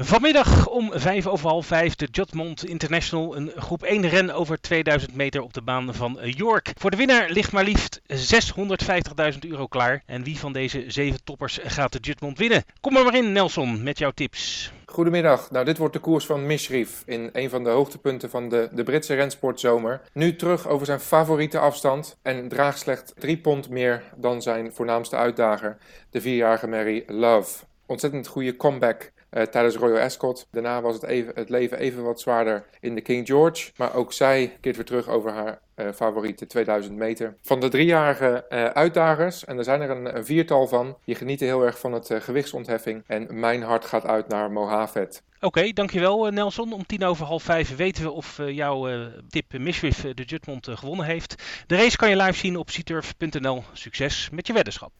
Vanmiddag om vijf over half vijf de Jotmont International. Een groep 1 ren over 2000 meter op de baan van York. Voor de winnaar ligt maar liefst 650.000 euro klaar. En wie van deze zeven toppers gaat de Jutmont winnen? Kom er maar in Nelson met jouw tips. Goedemiddag. Nou, dit wordt de koers van Mishrif in een van de hoogtepunten van de, de Britse rensportzomer. Nu terug over zijn favoriete afstand en draagt slechts drie pond meer dan zijn voornaamste uitdager, de vierjarige Mary Love. Ontzettend goede comeback uh, tijdens Royal Ascot. Daarna was het, even, het leven even wat zwaarder in de King George. Maar ook zij keert weer terug over haar uh, favoriete 2000 meter. Van de driejarige uh, uitdagers, en er zijn er een, viertal van, die genieten heel erg van het gewichtsontheffing. En mijn hart gaat uit naar Mohavet. Oké, okay, dankjewel Nelson. Om tien over half vijf weten we of jouw tip Mishwif de Jutmont gewonnen heeft. De race kan je live zien op cturf.nl. Succes met je weddenschap.